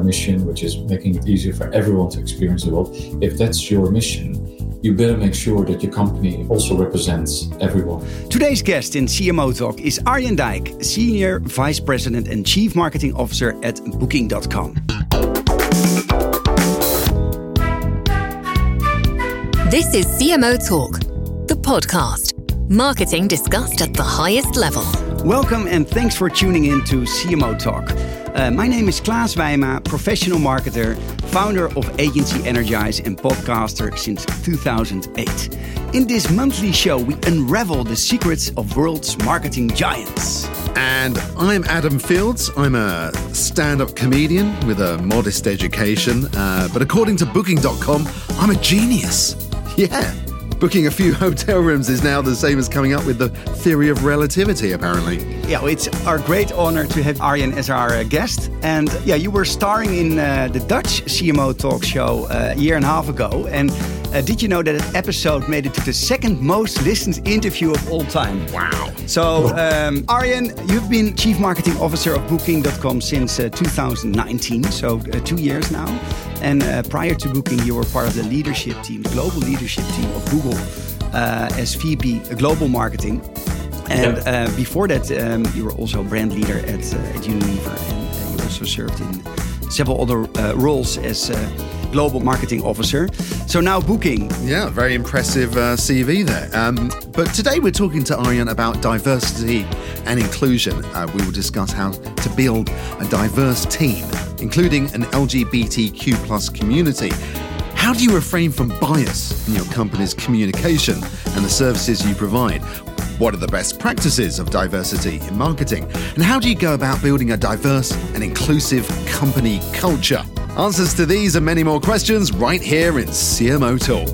our mission, which is making it easier for everyone to experience the world, if that's your mission, you better make sure that your company also represents everyone. Today's guest in CMO Talk is Arjen Dijk, Senior Vice President and Chief Marketing Officer at Booking.com. This is CMO Talk, the podcast. Marketing discussed at the highest level. Welcome and thanks for tuning in to CMO Talk. Uh, my name is Klaas Weima, professional marketer, founder of Agency Energize, and podcaster since 2008. In this monthly show, we unravel the secrets of world's marketing giants. And I'm Adam Fields. I'm a stand up comedian with a modest education. Uh, but according to Booking.com, I'm a genius. Yeah. Booking a few hotel rooms is now the same as coming up with the theory of relativity, apparently. Yeah, it's our great honor to have Arjen as our uh, guest. And yeah, you were starring in uh, the Dutch CMO talk show uh, a year and a half ago. And uh, did you know that an episode made it to the second most listened interview of all time? Wow. So, um, Arjen, you've been Chief Marketing Officer of Booking.com since uh, 2019, so uh, two years now. And uh, prior to Booking, you were part of the leadership team, the global leadership team of Google uh, as VP Global Marketing. And uh, before that, um, you were also brand leader at, at Unilever, and you also served in several other roles as global marketing officer. So now booking. Yeah, very impressive uh, CV there. Um, but today we're talking to Arjen about diversity and inclusion. Uh, we will discuss how to build a diverse team, including an LGBTQ plus community. How do you refrain from bias in your company's communication and the services you provide? What are the best practices of diversity in marketing? And how do you go about building a diverse and inclusive company culture? Answers to these and many more questions right here in CMO Talk.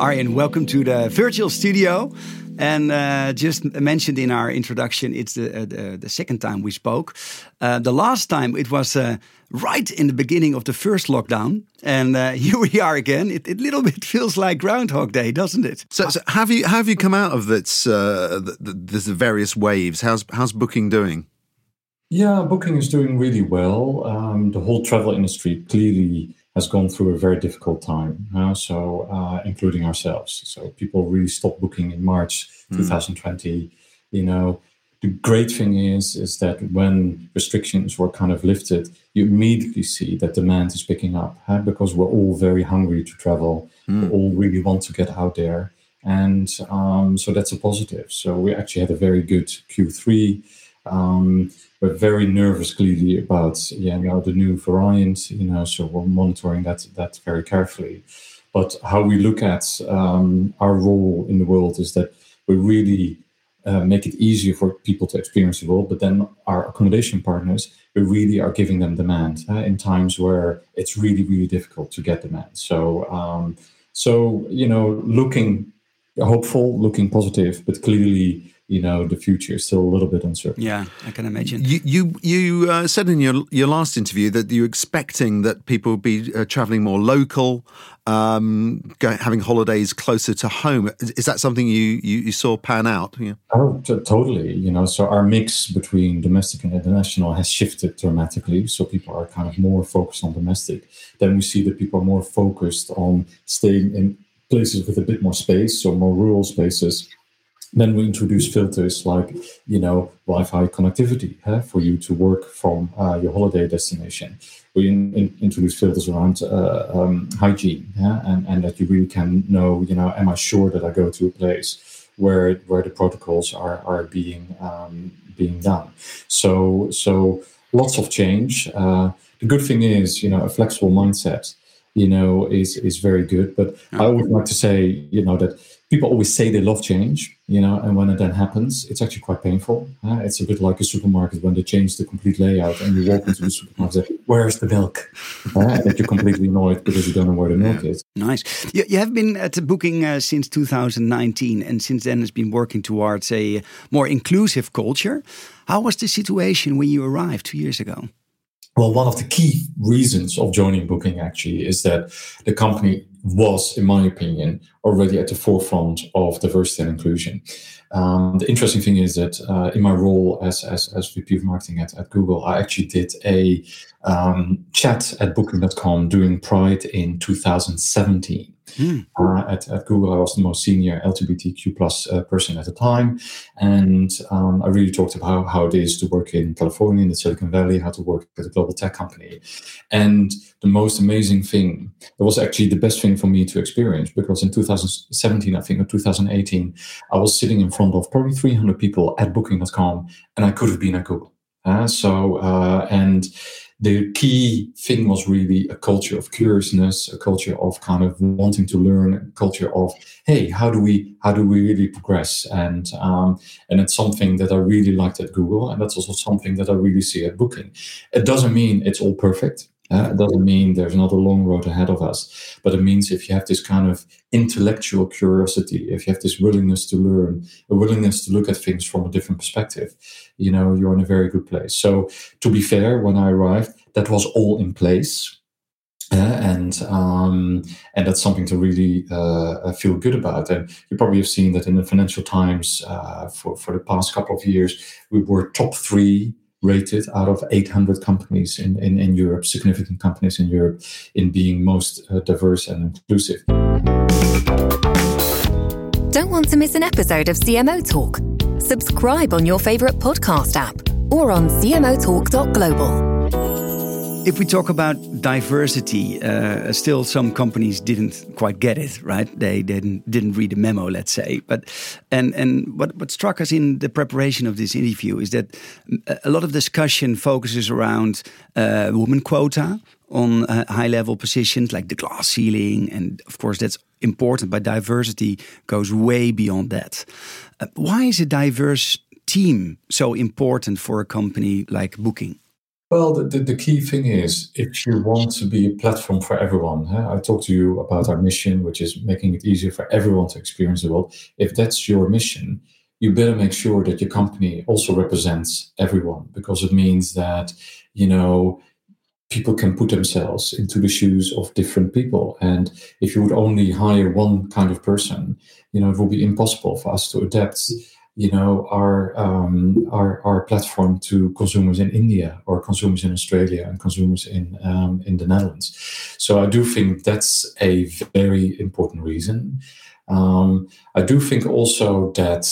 All right, and welcome to the virtual studio. And uh, just mentioned in our introduction, it's the, uh, the, the, second time we spoke. Uh, the last time it was uh, right in the beginning of the first lockdown. And uh, here we are again. It, it little bit feels like Groundhog Day, doesn't it? So, so have you have you come out of this, uh, the, the, the various waves? How's, how's booking doing? Yeah, booking is doing really well. Um, the whole travel industry clearly has gone through a very difficult time. Uh, so, uh, including ourselves. So, people really stopped booking in March mm. 2020. You know, the great thing is is that when restrictions were kind of lifted, you immediately see that demand is picking up huh? because we're all very hungry to travel. Mm. We all really want to get out there, and um, so that's a positive. So, we actually had a very good Q3. Um, we're very nervous clearly about yeah, know, the new variant, you know, so we're monitoring that that very carefully. But how we look at um, our role in the world is that we really uh, make it easier for people to experience the world, but then our accommodation partners, we really are giving them demand uh, in times where it's really, really difficult to get demand. So, um, so you know, looking hopeful, looking positive, but clearly you know the future is still a little bit uncertain. Yeah, I can imagine. You you, you uh, said in your your last interview that you're expecting that people will be uh, traveling more local, um, go, having holidays closer to home. Is that something you you, you saw pan out? Yeah. Oh, t- totally. You know, so our mix between domestic and international has shifted dramatically. So people are kind of more focused on domestic. Then we see that people are more focused on staying in places with a bit more space, so more rural spaces then we introduce filters like, you know, Wi-Fi connectivity huh, for you to work from uh, your holiday destination. We in, in, introduce filters around uh, um, hygiene, yeah? and and that you really can know, you know, am I sure that I go to a place where where the protocols are are being um, being done? So so lots of change. Uh, the good thing is, you know, a flexible mindset, you know, is is very good. But I always like to say, you know, that people always say they love change, you know, and when it then happens, it's actually quite painful. Uh, it's a bit like a supermarket when they change the complete layout and you walk into the supermarket say, Where's the milk? Uh, and you're completely annoyed because you don't know where the milk is. Nice. You, you have been at the booking uh, since 2019 and since then has been working towards a more inclusive culture. How was the situation when you arrived two years ago? Well, one of the key reasons of joining Booking actually is that the company was, in my opinion, already at the forefront of diversity and inclusion. Um, the interesting thing is that uh, in my role as, as, as VP of marketing at, at Google, I actually did a um, chat at booking.com during Pride in 2017. Mm. Uh, at, at Google, I was the most senior LGBTQ plus uh, person at the time, and um, I really talked about how, how it is to work in California, in the Silicon Valley, how to work at a global tech company. And the most amazing thing, it was actually the best thing for me to experience because in 2017, I think, or 2018, I was sitting in front of probably 300 people at Booking.com, and I could have been at Google. Uh, so uh, and the key thing was really a culture of curiousness, a culture of kind of wanting to learn, a culture of hey, how do we how do we really progress? And um, and it's something that I really liked at Google, and that's also something that I really see at Booking. It doesn't mean it's all perfect. Uh, it doesn't mean there's not a long road ahead of us, but it means if you have this kind of intellectual curiosity, if you have this willingness to learn, a willingness to look at things from a different perspective, you know, you're in a very good place. So, to be fair, when I arrived, that was all in place. Uh, and um, and that's something to really uh, feel good about. And you probably have seen that in the Financial Times uh, for for the past couple of years, we were top three rated out of 800 companies in, in, in Europe, significant companies in Europe, in being most uh, diverse and inclusive. Don't want to miss an episode of CMO Talk? Subscribe on your favorite podcast app or on cmotalk.global. If we talk about diversity, uh, still some companies didn't quite get it right. They didn't didn't read the memo, let's say. But and and what what struck us in the preparation of this interview is that a lot of discussion focuses around uh, quota on uh, high level positions like the glass ceiling, and of course that's important. But diversity goes way beyond that. Uh, why is a diverse team so important for a company like Booking? Well, the, the, the, key thing is if you want to be a platform for everyone, huh? I talked to you about our mission, which is making it easier for everyone to experience the world. If that's your mission, you better make sure that your company also represents everyone because it means that, you know, people can put themselves into the shoes of different people. And if you would only hire one kind of person, you know, it will be impossible for us to adapt you know our um, our our platform to consumers in India or consumers in Australia and consumers in um, in the Netherlands. So I do think that's a very important reason. Um, I do think also that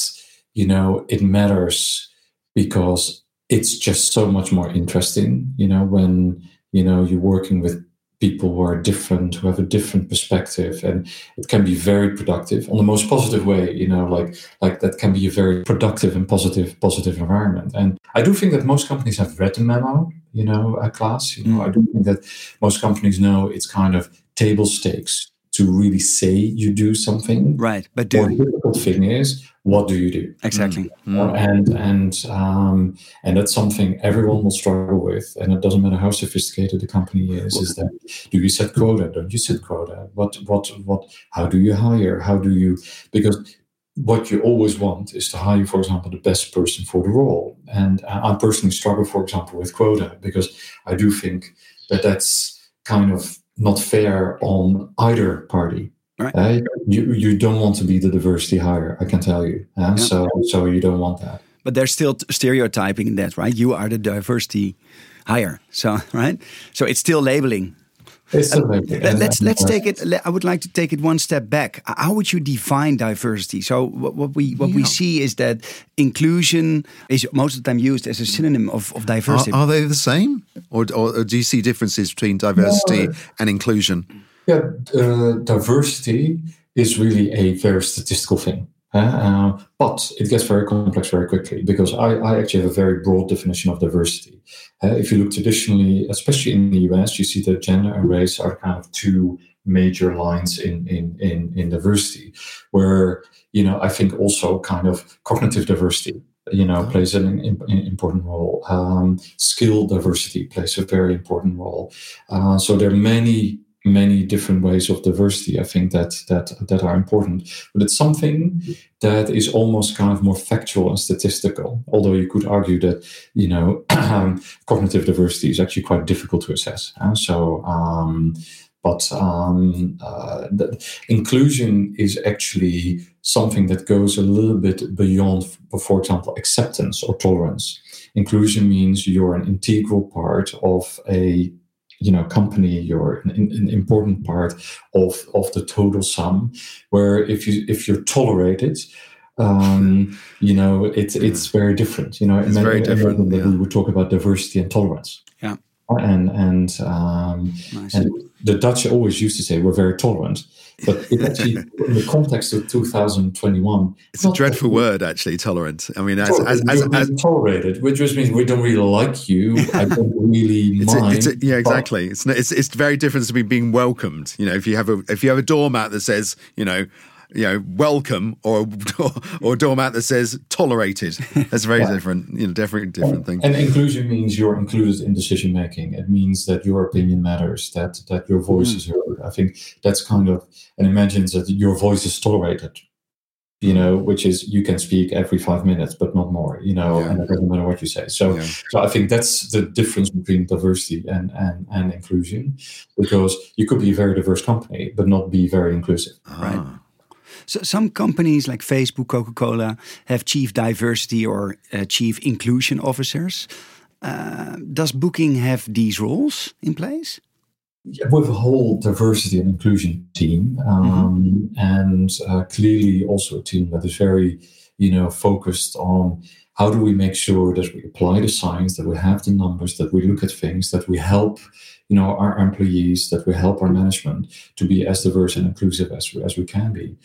you know it matters because it's just so much more interesting. You know when you know you're working with people who are different, who have a different perspective, and it can be very productive on the most positive way. You know, like like that can be a very productive and positive positive environment. And I do think that most companies have read the memo. You know, a class. You know, mm. I do think that most companies know it's kind of table stakes to really say you do something. Right, but do the difficult thing is what do you do? Exactly. Mm. and and um, and that's something everyone will struggle with and it doesn't matter how sophisticated the company is is that do you set quota? Don't you set quota? What what what how do you hire? How do you because what you always want is to hire for example the best person for the role. And i personally struggle for example with quota because i do think that that's kind of not fair on either party Right. Uh, you you don't want to be the diversity hire, I can tell you. Uh, yeah. So so you don't want that. But there's still stereotyping in that, right? You are the diversity hire, so right. So it's still labeling. It's still labeling. Uh, let's let's take it. I would like to take it one step back. How would you define diversity? So what, what we what yeah. we see is that inclusion is most of the time used as a synonym of, of diversity. Are, are they the same, or, or, do you see differences between diversity no. and inclusion? Yeah, uh, diversity is really a very statistical thing. Uh, but it gets very complex very quickly because I, I, actually have a very broad definition of diversity. Uh, if you look traditionally, especially in the US, you see that gender and race are kind of two major lines in, in, in, in diversity, where, you know, I think also kind of cognitive diversity you know plays an, an important role um, skill diversity plays a very important role uh, so there are many many different ways of diversity. I think that that that are important, but it's something that is almost kind of more factual and statistical. Although you could argue that you know cognitive diversity is actually quite difficult to assess. Uh, so. Um, but um, uh, inclusion is actually something that goes a little bit beyond, for example, acceptance or tolerance. Inclusion means you're an integral part of a you know company you're an, an, important part of of the total sum where if you if you're tolerated um you know it's it's very different you know it's very different yeah. we would talk about diversity and tolerance yeah and and um nice. and the dutch always used to say we're very tolerant but it actually, in the context of 2021, it's a dreadful word, actually. Tolerant. I mean, as, as, as, as, tolerated, which just means we don't really like you. I don't really it's mind. A, it's a, yeah, exactly. It's, it's it's very different to being welcomed. You know, if you have a if you have a doormat that says, you know, you know, welcome or or, doormat that says tolerated. That's very yeah. different, you know, different different thing. And inclusion means you're included in decision making. It means that your opinion matters, that that your voice mm. is heard. I think that's kind of and imagines that your voice is tolerated. You know, which is you can speak every five minutes, but not more. You know, yeah. and it doesn't matter what you say. So, yeah. so I think that's the difference between diversity and and and inclusion, because you could be a very diverse company, but not be very inclusive. Ah. Right. So some companies like Facebook, Coca Cola have chief diversity or uh, chief inclusion officers. Uh, does Booking have these roles in place? Yeah, we have a whole diversity and inclusion team, um, mm-hmm. and uh, clearly also a team that is very, you know, focused on how do we make sure that we apply the science, that we have the numbers, that we look at things, that we help you know our employees that we help our management to be as diverse and inclusive as, as we can be?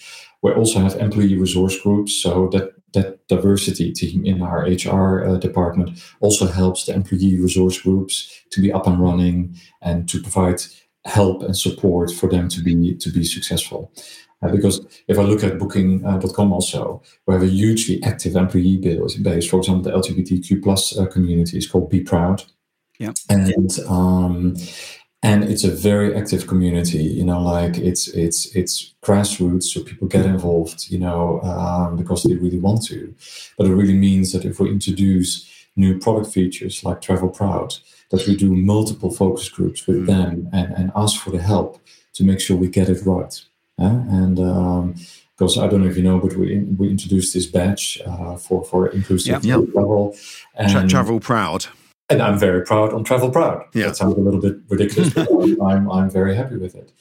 We also have employee resource groups so that that diversity team in our hr uh, department also helps the employee resource groups to be up and running and to provide help and support for them to be to be successful because if I look at Booking.com uh, also, we have a hugely active employee base. For example, the LGBTQ plus uh, community is called Be Proud, yeah. And um, and it's a very active community. You know, like it's it's it's grassroots, so people get involved. You know, um, because they really want to. But it really means that if we introduce new product features like Travel Proud, that we do multiple focus groups with mm. them and, and ask for the help to make sure we get it right. And um, because I don't know if you know, but we we introduced this badge uh, for for inclusive yeah. travel. And, travel proud and I'm very proud on Travel Proud. Yeah. That sounds a little bit ridiculous, but I'm, I'm very happy with it.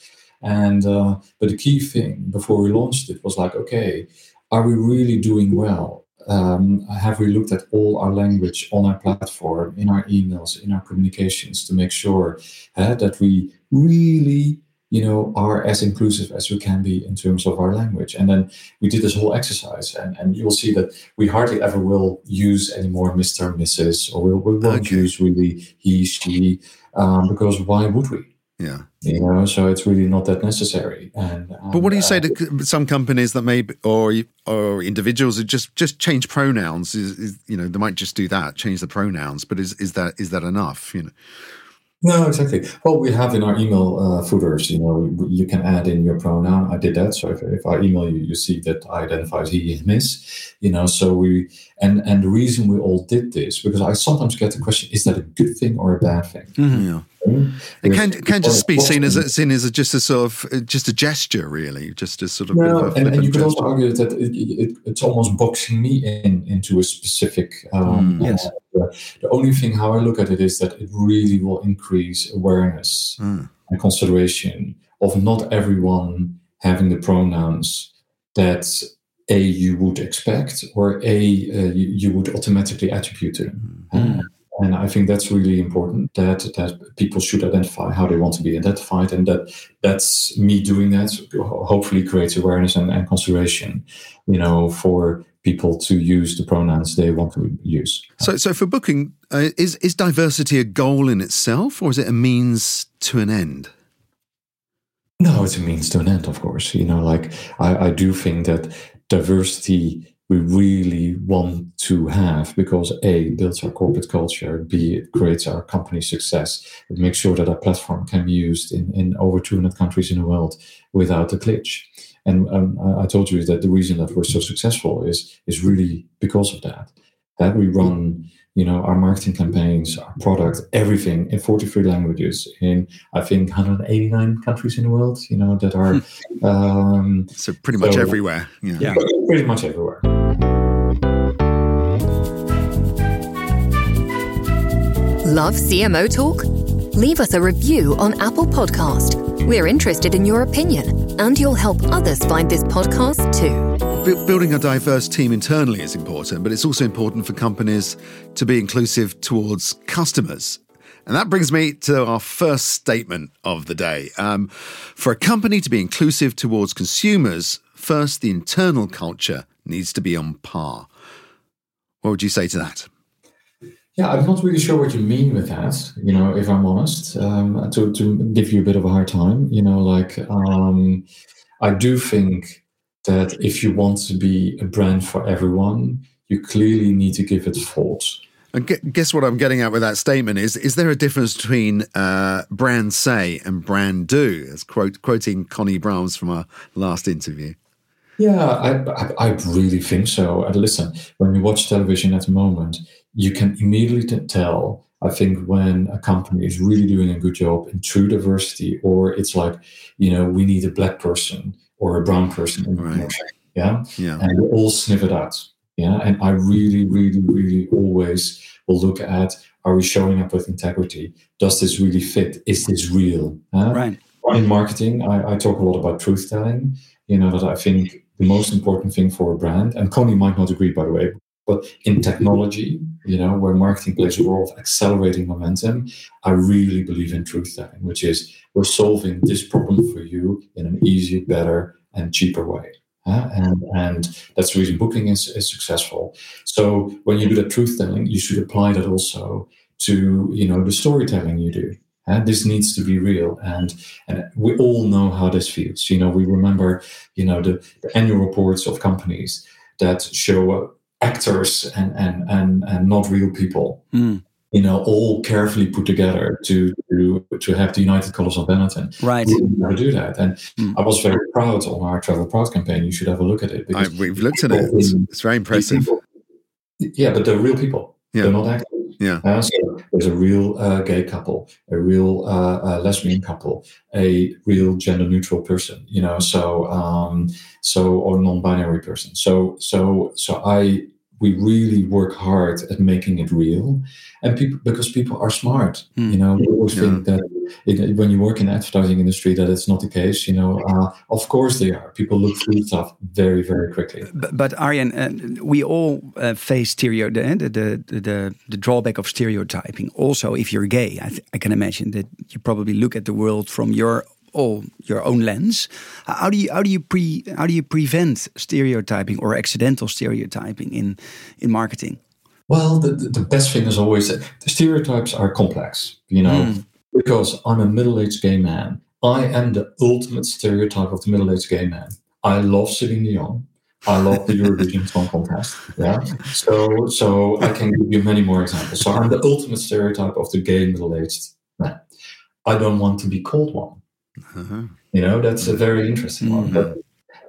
And uh, but the key thing before we launched it was like, okay, are we really doing well? Um, have we looked at all our language on our platform, in our emails, in our communications to make sure uh, that we really you know, are as inclusive as we can be in terms of our language. And then we did this whole exercise, and, and you'll see that we hardly ever will use any more Mr. Mrs. or we'll, we won't okay. use really he, she, um, because why would we? Yeah. You know, so it's really not that necessary. And, and but what do you uh, say to some companies that may, or or individuals who just just change pronouns? Is, is, you know they might just do that, change the pronouns. But is is that is that enough? You know. No, exactly. Well, we have in our email uh, footers, you know, you can add in your pronoun. I did that. So if, if I email you, you see that I identify as he, his, you know, so we, and, and the reason we all did this, because I sometimes get the question, is that a good thing or a bad thing? Mm-hmm. Yeah. It can can just be seen as seen as a, just a sort of just a gesture, really, just a sort of. No, and, and, you could also argue that it, it, it's almost boxing me in into a specific. Um, mm, yes. The only thing how I look at it is that it really will increase awareness mm. and consideration of not everyone having the pronouns that a you would expect or a uh, you, you, would automatically attribute to them. Mm. And I think that's really important that that people should identify how they want to be identified, and that that's me doing that. Hopefully, creates awareness and, and consideration, you know, for people to use the pronouns they want to use. So, so for booking, uh, is is diversity a goal in itself, or is it a means to an end? No, it's a means to an end, of course. You know, like I, I do think that diversity we really want to have because A, builds our corporate culture, B, it creates our company success, it makes sure that our platform can be used in, in over 200 countries in the world without a glitch. And um, I told you that the reason that we're so successful is, is really because of that. That we run you know our marketing campaigns our product everything in 43 languages in i think 189 countries in the world you know that are hmm. um, so pretty much so, everywhere yeah. yeah pretty much everywhere love cmo talk leave us a review on apple podcast we're interested in your opinion and you'll help others find this podcast too building a diverse team internally is important, but it's also important for companies to be inclusive towards customers. And that brings me to our first statement of the day. Um, for a company to be inclusive towards consumers, first, the internal culture needs to be on par. What would you say to that? Yeah, I'm not really sure what you mean with that. You know, if I'm honest, um, to to give you a bit of a hard time. You know, like um, I do think that if you want to be a brand for everyone, you clearly need to give it thought. And guess what I'm getting at with that statement is: is there a difference between uh, brand say and brand do? As quote quoting Conny Braams from our last interview. Yeah, I, I, I really think so. And listen, when you watch television at the moment, you can immediately tell. I think when a company is really doing a good job in true diversity, or it's like, you know, we need a black person or a brown person in right. yeah? Yeah. And we all sniff it out yeah? And i really really really always will look at are we showing up with integrity? Does this really fit? Is this real right. In marketing I, I talk a lot about truth telling you know that i think the most important thing for a brand and connie might not agree by the way but in technology, you know, where marketing plays a role of accelerating momentum, I really believe in truth telling, which is we're solving this problem for you in an easier, better, and cheaper way. Uh, and, and that's the reason booking is, is successful. So when you do that truth telling, you should apply that also to you know the storytelling you do. And this needs to be real, and and we all know how this feels. You know, we remember you know the, the annual reports of companies that show actors and and and, and not real people. Mm. You know, all carefully put together to to to have the United Colors of Benetton. Right. We never do that, and mm. I was very proud on our Travel Proud campaign. You should have a look at it. I, we've looked at it. It's, it's very impressive. People, yeah, but they're real people. Yeah. They're not actors. Yeah. Uh, so there's a real uh, gay couple, a real uh, uh, lesbian couple, a real gender neutral person, you know, so um, so or non-binary person. So so so I we really work hard at making it real and people because people are smart mm. you know we always yeah. think that it, when you work in the advertising industry that it's not the case you know uh, of course they are people look through stuff very very quickly but, but arjen uh, we all uh, face stereo the, the, the, the, drawback of stereotyping also if you're gay I, I can imagine that you probably look at the world from your all your own lens. How do you how do you pre how do you prevent stereotyping or accidental stereotyping in in marketing? Well, the, the best thing is always that the stereotypes are complex, you know, mm. because I'm a middle aged gay man. I am the ultimate stereotype of the middle aged gay man. I love Celine Dion. I love the Eurovision Song Contest. Yeah. So so I can give you many more examples. So I'm the ultimate stereotype of the gay middle aged man. I don't want to be called one. Uh-huh. You know, that's a very interesting mm-hmm. one.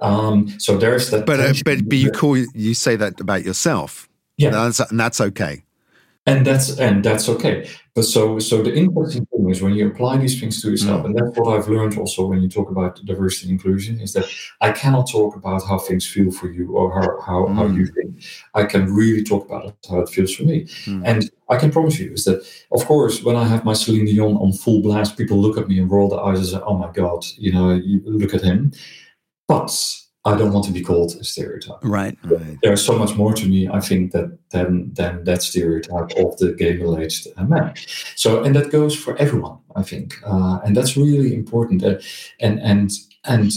But, um, so there's that. But uh, but, but you call you say that about yourself. Yeah, that's, and that's okay and that's and that's okay but so so the interesting thing is when you apply these things to yourself mm. and that's what i've learned also when you talk about diversity and inclusion is that i cannot talk about how things feel for you or how how, mm. how you think i can really talk about it, how it feels for me mm. and i can promise you is that of course when i have my celine dion on full blast people look at me and roll their eyes and say oh my god you know you look at him but I don't want to be called a stereotype. Right. right. There's so much more to me, I think, that than than that stereotype of the gay middle-aged man. So, and that goes for everyone, I think, uh, and that's really important. Uh, and and and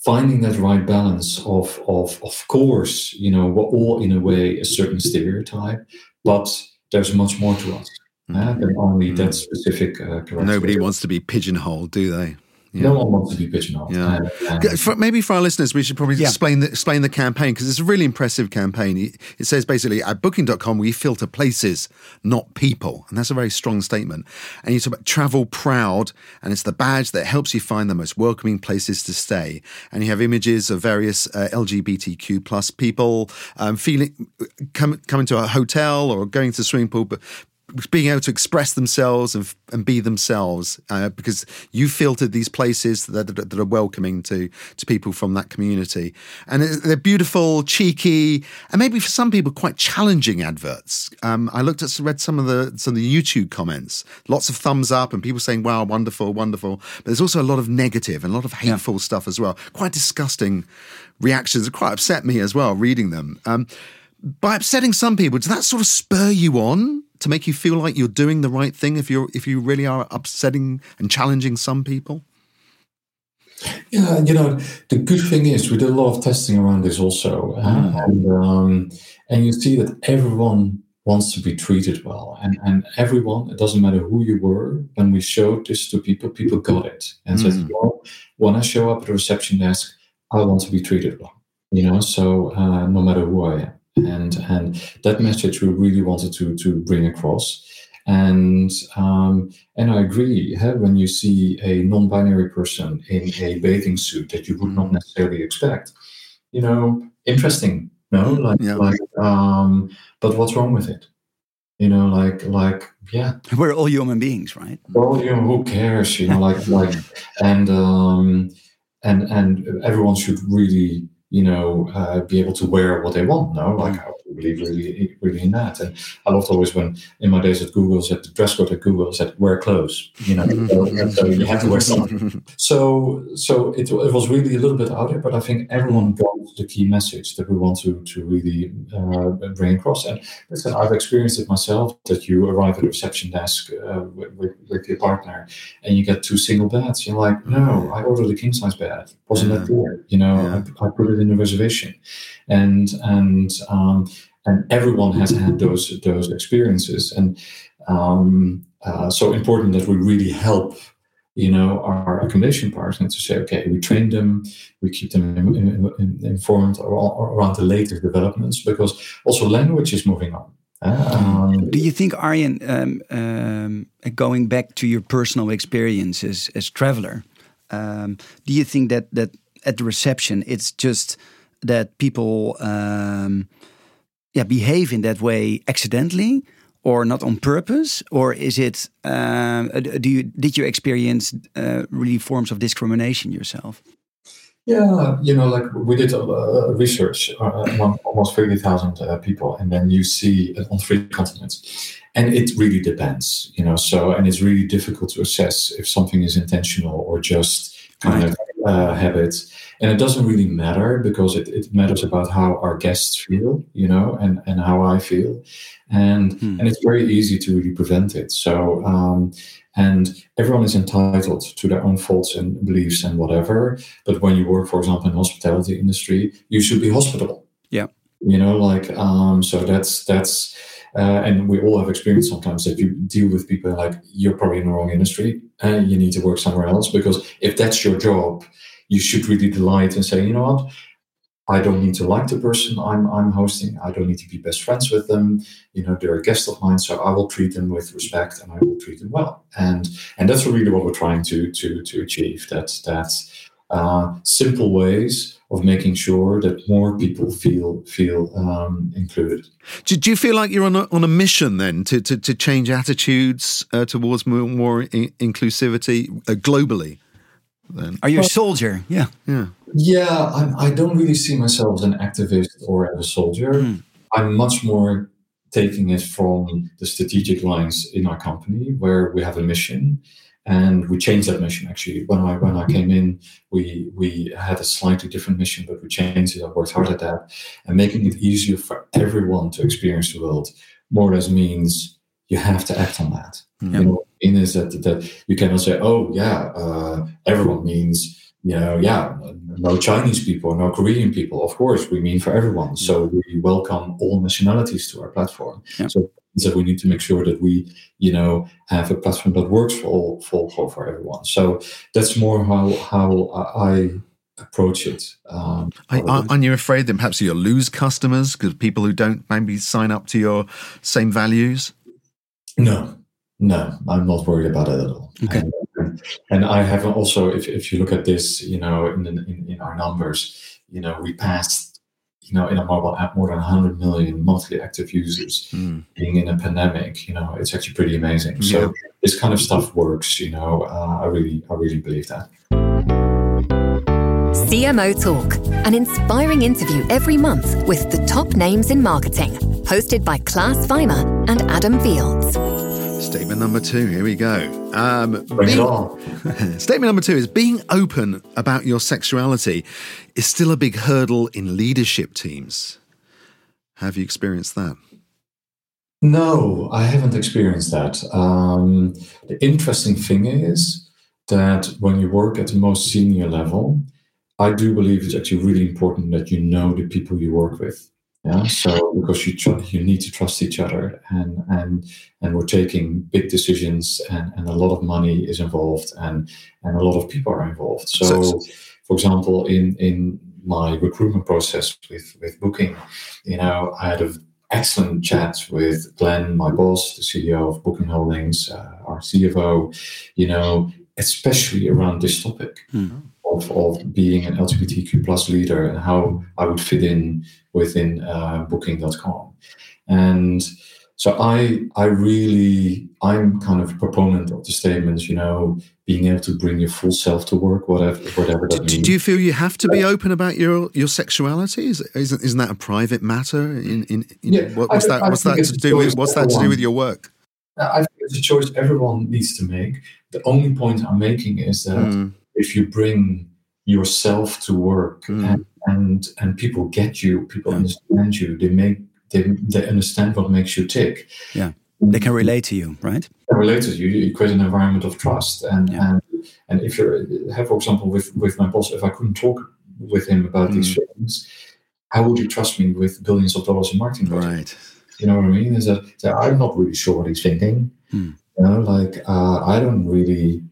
finding that right balance of of of course, you know, we're all in a way a certain stereotype, but there's much more to us mm-hmm. uh, than only that mm-hmm. specific. Uh, Nobody wants to be pigeonholed, do they? Yeah. No one wants to be pigeonholed. Yeah. for, maybe for our listeners, we should probably yeah. explain the, explain the campaign because it's a really impressive campaign. It says basically at Booking.com we filter places, not people, and that's a very strong statement. And you talk about travel proud, and it's the badge that helps you find the most welcoming places to stay. And you have images of various uh, LGBTQ plus people um, feeling come, coming to a hotel or going to the swimming pool, but being able to express themselves and, and be themselves uh, because you filtered these places that, that, that, are welcoming to to people from that community. And they're beautiful cheeky and maybe for some people quite challenging adverts. Um, I looked at read some of the some of the YouTube comments. Lots of thumbs up and people saying wow wonderful wonderful. But there's also a lot of negative and a lot of hateful yeah. stuff as well. Quite disgusting reactions. That quite upset me as well reading them. Um, by upsetting some people does that sort of spur you on to make you feel like you're doing the right thing if you're if you really are upsetting and challenging some people? Yeah, you know, the good thing is we did a lot of testing around this also, mm. and um, and you see that everyone wants to be treated well, and and everyone, it doesn't matter who you were. When we showed this to people, people got it and mm. said, "Well, when I show up at the reception desk, I want to be treated well." You know, so uh, no matter who I am and and that message we really wanted to to bring across and um, and I agree. Huh? When you see a non-binary person in a bathing suit that you would not mm. necessarily expect, you know, interesting. No, like yeah. like. Um, but what's wrong with it? You know, like like yeah. We're all human beings, right? Know, who cares? You know, like like and um, and and everyone should really you know, uh, be able to wear what they want. No, like mm. I believe really, really in that. And I loved always when in my days at Google, said the dress code at Google said wear clothes. You know, so, so, you have to wear something. So, so it, it was really a little bit out there, but I think everyone got the key message that we want to to really uh, bring across. And listen, I've experienced it myself that you arrive at a reception desk uh, with, with, with, your partner and you get two single beds. You're like, no, I ordered a king size bed. Wasn't yeah. that there? You know, yeah. I, I put it in the reservation, and and um, and everyone has had those those experiences, and um, uh, so important that we really help you know our accommodation partners to say okay we train them we keep them in, in, in, informed around the latest developments because also language is moving on. Um, do you think arjen um, um, going back to your personal experiences as traveler um, do you think that that at the reception it's just that people um, yeah behave in that way accidentally or not on purpose? Or is it uh, do you did you experience uh, really forms of discrimination yourself? Yeah you know like we did a, uh, research uh, among almost 30,000 uh, people and then you see it on three continents. And it really depends you know so and it's really difficult to assess if something is intentional or just kind right. of uh, habit and it doesn't really matter because it, it matters about how our guests feel you know and and how i feel. And hmm. and it's very easy to really prevent it. So um, and everyone is entitled to their own faults and beliefs and whatever. But when you work for example in hospitality industry you should be hospitable. Yeah. You know like um so that's that's uh, and we all have experience sometimes that you deal with people like you're probably in the wrong industry and you need to work somewhere else because if that's your job you should really delight and say, you know what, I don't need to like the person I'm I'm hosting. I don't need to be best friends with them. You know, they're a guest of mine, so I will treat them with respect and I will treat them well. And and that's really what we're trying to to to achieve. That that uh, simple ways of making sure that more people feel feel um, included. Do, do, you feel like you're on a, on a mission then to to, to change attitudes uh, towards more, more in- inclusivity uh, globally? then. Are you a soldier? Yeah. Yeah. Yeah, I'm, I do not really see myself as an activist or as a soldier. Mm. I'm much more taking it from the strategic lines in our company where we have a mission and we changed that mission actually. When i when i came in we we had a slightly different mission but we changed it. I worked hard at that and making it easier for everyone to experience the world more or less means you have to act on that. Mm. you know, in is that that you cannot say, oh yeah, uh, everyone means you know, yeah, no Chinese people, no Korean people. Of course, we mean for everyone. So we welcome all nationalities to our platform. Yeah. So that we need to make sure that we, you know, have a platform that works for all, for, for, for everyone. So that's more how how I approach it. Um, I, aren't you afraid that perhaps you'll lose customers because people who don't maybe sign up to your same values? No, no, I'm not worried about it at all. Okay. And, and I have also, if, if you look at this, you know, in, in, in our numbers, you know, we passed, you know, in a mobile app more than 100 million monthly active users. Mm. Being in a pandemic, you know, it's actually pretty amazing. So this kind of stuff works. You know, uh, I really, I really believe that. CMO Talk, an inspiring interview every month with the top names in marketing. Hosted by Klaas Weima and Adam Fields. Statement number two. Here we go. Um, being- Statement number two is being open about your sexuality is still a big hurdle in leadership teams. Have you experienced that? No, I haven't experienced that. Um, the interesting thing is that when you work at the most senior level, I do believe it's actually really important that you know the people you work with. Yeah, so because you tr- you need to trust each other, and and and we're taking big decisions, and, and a lot of money is involved, and and a lot of people are involved. So, So- for example, in in my recruitment process with with booking, you know, I had a excellent chat with Glenn, my boss, the CEO of Booking Holdings, uh, our CFO, you know, especially around this topic of, of being an LGBTQ plus leader and how I would fit in within uh, booking.com. And so I I really I'm kind of a proponent of the statements, you know, being able to bring your full self to work, whatever whatever that Do, means. do you feel you have to be open about your, your sexuality? Is, isn't, isn't that a private matter? In, in, in Yeah, what, what's think- that? I What's that to do with? What's that to do with your work? I think it's a choice everyone needs to make. The only point I'm making is that Mm, if you bring yourself to work Mm. and, and and people get you, people Yeah. understand you, they make they, they understand what makes you tick. Yeah. They can relate to you, right? And relate to you, you create an environment of trust. And Yeah. and and if you're have, for example, with with my boss, if I couldn't talk with him about these Mm. things, how would you trust me with billions of dollars in marketing budget? right. You know what I mean? Is that, that I'm not really sure what he's thinking. Hmm. You know, like uh, I don't really,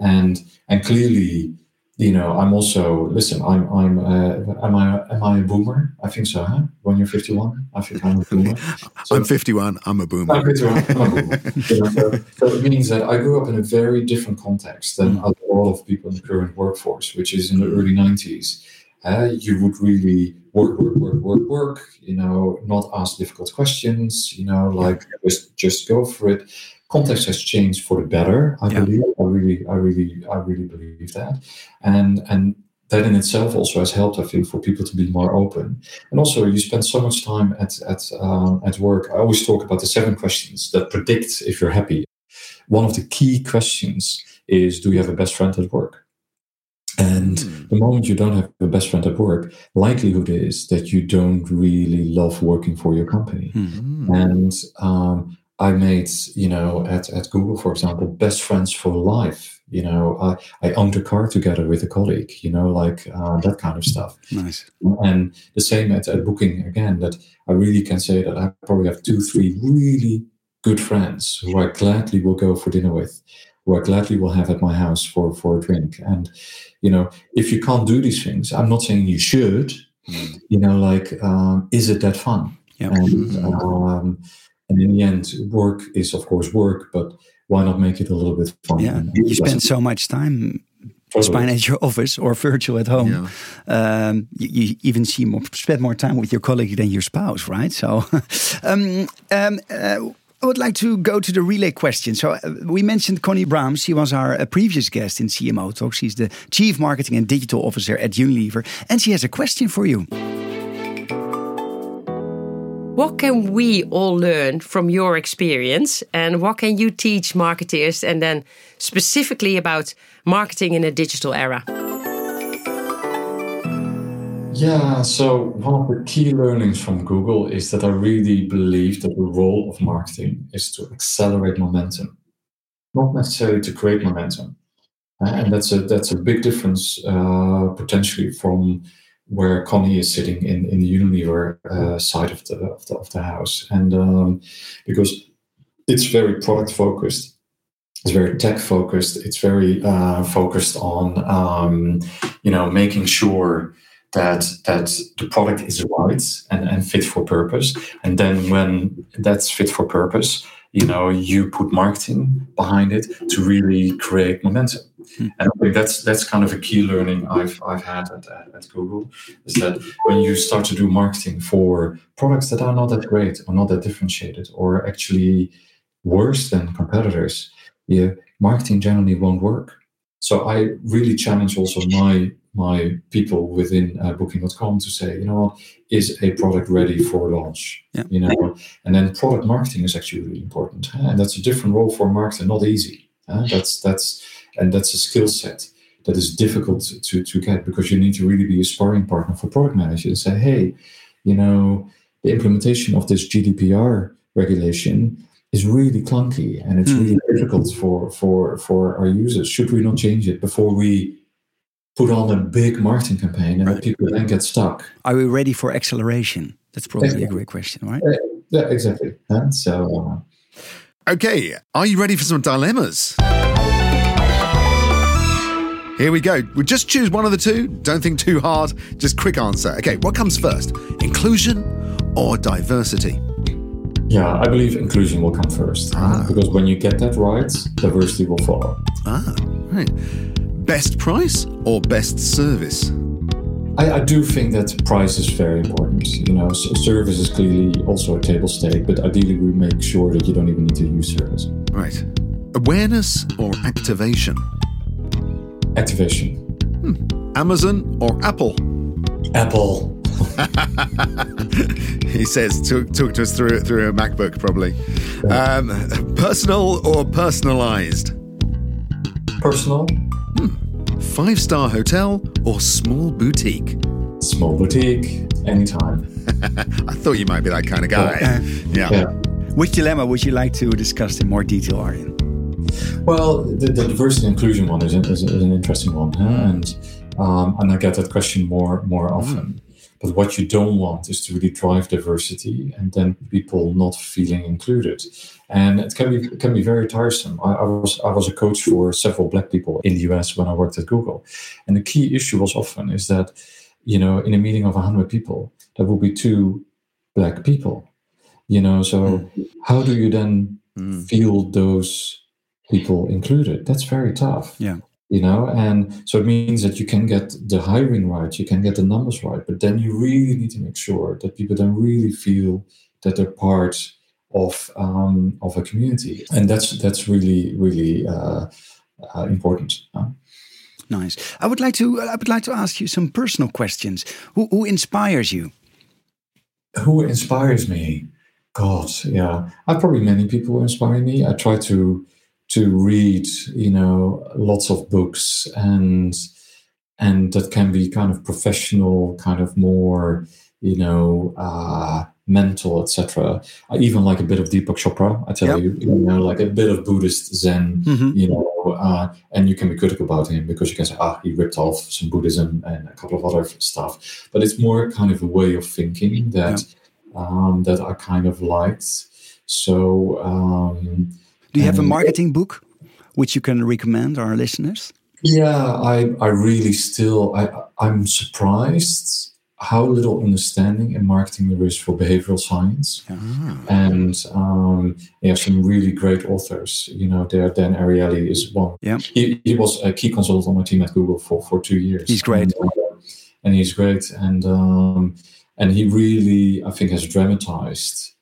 and and clearly, you know, I'm also listen. I'm I'm uh, am I am I a boomer? I think so. Huh? When you're 51, I think I'm a boomer. So- I'm 51. I'm a boomer. I'm 51, I'm a boomer. You know, so, so it means that I grew up in a very different context than a lot of people in the current workforce, which is in the early 90s. Uh, you would really work, work, work, work, work. You know, not ask difficult questions. You know, like just just go for it. Context has changed for the better. I Yeah. believe. I really, I really, I really believe that. And and that in itself also has helped. I think for people to be more open. And also, you spend so much time at at um, at work. I always talk about the seven questions that predict if you're happy. One of the key questions is: Do you have a best friend at work? And Mm. the moment you don't have a best friend at work, likelihood is that you don't really love working for your company. Mm. And um, I made, you know, at, at Google, for example, best friends for life. You know, I, I owned a car together with a colleague, you know, like uh, that kind of stuff. Nice. And the same at, at Booking again, that I really can say that I probably have two, three really good friends who I gladly will go for dinner with, who I gladly will have at my house for, for a drink. And, you know, if you can't do these things, I'm not saying you should, Mm. you know, like, um, is it that fun? Yeah. And, um, and in the end, work is, of course, work, but why not make it a little bit fun? Yeah. You spend so much time spine at your office or virtual at home. Yeah. Um, you, you even see more, spend more time with your colleague than your spouse, right? So, um, um, uh, I would like to go to the relay question. So, uh, we mentioned Conny Braams. She was our uh, previous guest in CMO Talk. She's the Chief Marketing and Digital Officer at Unilever. And she has a question for you. What can we all learn from your experience and what can you teach marketeers and then specifically about marketing in a digital era? Yeah, so one of the key learnings from Google is that I really believe that the role of marketing is to accelerate momentum, not necessarily to create momentum. and that's a that's a big difference uh, potentially from where Conny is sitting in in the Unilever uh, side of the, of the of the house, and um, because it's very product focused, it's very tech focused, it's very uh, focused on um, you know making sure that that the product is right and, and fit for purpose, and then when that's fit for purpose, you know you put marketing behind it to really create momentum hmm. and i think that's that's kind of a key learning i've i've had at, at, at, google is that when you start to do marketing for products that are not that great or not that differentiated or actually worse than competitors yeah marketing generally won't work. So i really challenge also my my people within uh, booking.com to say you know what? Is a product ready for launch? Yeah. you know and then product marketing is actually really important and that's a different role for marketing not easy that's that's and that's a skill set that is difficult to to get because you need to really be a sparring partner for product managers and say hey you know the implementation of this gdpr regulation is really clunky and it's mm. really difficult for for for our users should we not change it before we put on a big marketing campaign and right. people then get stuck. Are we ready for acceleration? That's probably exactly. a great question, right? Yeah, exactly. And so, uh, okay, are you ready for some dilemmas? Here we go. We just choose one of the two. Don't think too hard. Just quick answer. Okay, what comes first? Inclusion or diversity? Yeah, I believe inclusion will come first. Ah. Because when you get that right, diversity will follow. Ah, right. Best price or best service? I, I, do think that price is very important. You know, service is clearly also a table stake, but ideally we make sure that you don't even need to use service. Right. Awareness or activation? Activation. Hmm. Amazon or Apple? Apple. he says, talk, talk, to us through through a MacBook, probably. Um, personal or personalized? Personal. Hmm. Five star hotel or small boutique? Small boutique, anytime. I thought you might be that kind of guy. Uh, yeah. yeah. Which dilemma would you like to discuss in more detail, Arjen? Well, the, the diversity and inclusion one is, is, is an interesting one, huh? and um, and I get that question more more often. Mm. But what you don't want is to really drive diversity and then people not feeling included. And it can be it can be very tiresome. I, I, was I was a coach for several black people in the US when I worked at Google. And the key issue was often is that, you know, in a meeting of hundred people, there will be two black people. You know, so mm. how do you then mm. feel those people included? That's very tough. Yeah. you know? And so it means that you can get the hiring right you can get the numbers right but then you really need to make sure that people then really feel that they're part of um, of a community. And that's that's really really uh, uh, important nice. I would like to i would like to ask you some personal questions. Who, who inspires you? Who inspires me? God yeah. I probably many people who inspire me. I try to to read, you know, lots of books and and that can be kind of professional, kind of more, you know, uh, mental, etc. I even like a bit of Deepak Chopra. I tell yep. you, you know, like a bit of Buddhist Zen, mm-hmm. you know, uh, and you can be critical about him because you can say, ah, he ripped off some Buddhism and a couple of other stuff. But it's more kind of a way of thinking that yep. um, that I kind of liked. So. Um, do you have a marketing book which you can recommend our listeners? Yeah, I, I really still I I'm surprised how little understanding in marketing there is for behavioral science. Ah. And um, you have some really great authors. You know, there Dan Ariely is one. Yeah. He, he was a key consultant on my team at Google for, for two years. He's great. And, uh, and he's great. And um, and he really, I think, has dramatized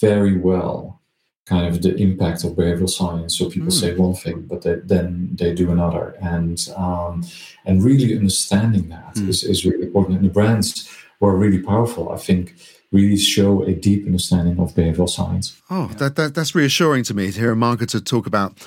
very well kind of the impact of behavioral science. So people mm. say one thing, but they, then they do another, and um, and really understanding that mm. is is really important. And the brands were really powerful. I think really show a deep understanding of behavioral science. Oh, yeah. that, that that's reassuring to me to hear a marketer talk about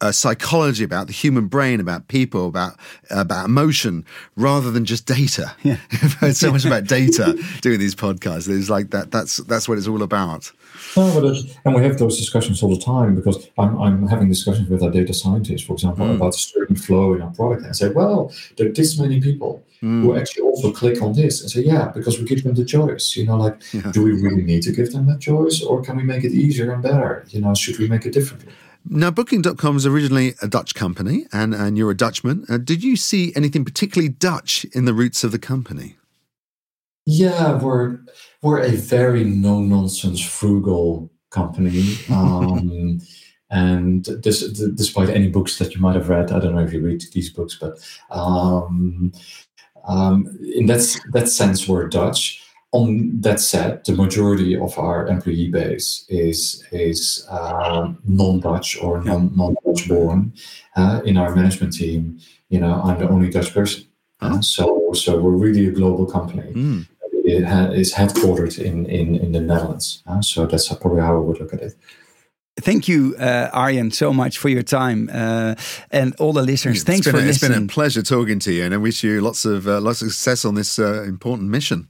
uh, psychology, about the human brain, about people, about about emotion, rather than just data. Yeah. I've heard so much about data doing these podcasts. It's like that. That's that's what it's all about. No, but and we have those discussions all the time because I'm, I'm having discussions with our data scientists, for example, mm. about a certain flow in our product, and I say, well, there are this many people mm. who actually also click on this, and say, yeah, because we give them the choice. You know, like, yeah. do we really need to give them that choice, or can we make it easier and better? You know, should we make it differently? Now, Booking.com is originally a Dutch company, and, and you're a Dutchman. Uh, did you see anything particularly Dutch in the roots of the company? Yeah, we're we're a very no nonsense, frugal company. Um, and this, despite any books that you might have read, I don't know if you read these books, but um, um, in that that sense, we're Dutch. On that said, the majority of our employee base is is uh, non-Dutch or non non-Dutch born. Uh, in our management team, you know, I'm the only Dutch person. Uh, so so we're really a global company. Mm it ha- is headquartered in, in, in the Netherlands. Uh, so that's probably how I would look at it. Thank you, uh, Arjen, so much for your time uh, and all the listeners. Thanks for a, listening. It's been a pleasure talking to you, and I wish you lots of uh, lots of success on this uh, important mission.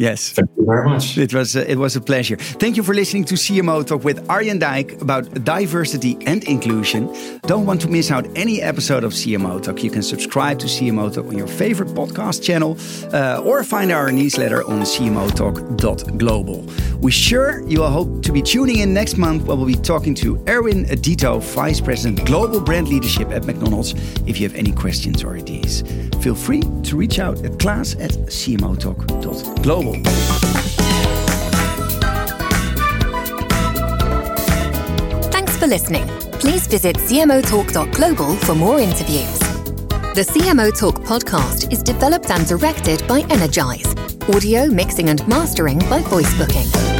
Yes. Thank you very much. It was uh, it was a pleasure. Thank you for listening to CMO Talk with Arjen Dijk about diversity and inclusion. Don't want to miss out any episode of CMO Talk. You can subscribe to CMO Talk on your favorite podcast channel uh, or find our newsletter on cmotalk.global. We sure you will hope to be tuning in next month when we'll be talking to Erwin Adito, Vice President Global Brand Leadership at McDonald's. If you have any questions or ideas, feel free to reach out at Klaas at cmotalk.global. Thanks for listening. Please visit cmotalk.global for more interviews. The CMO Talk podcast is developed and directed by Energize. Audio mixing and mastering by Voicebooking.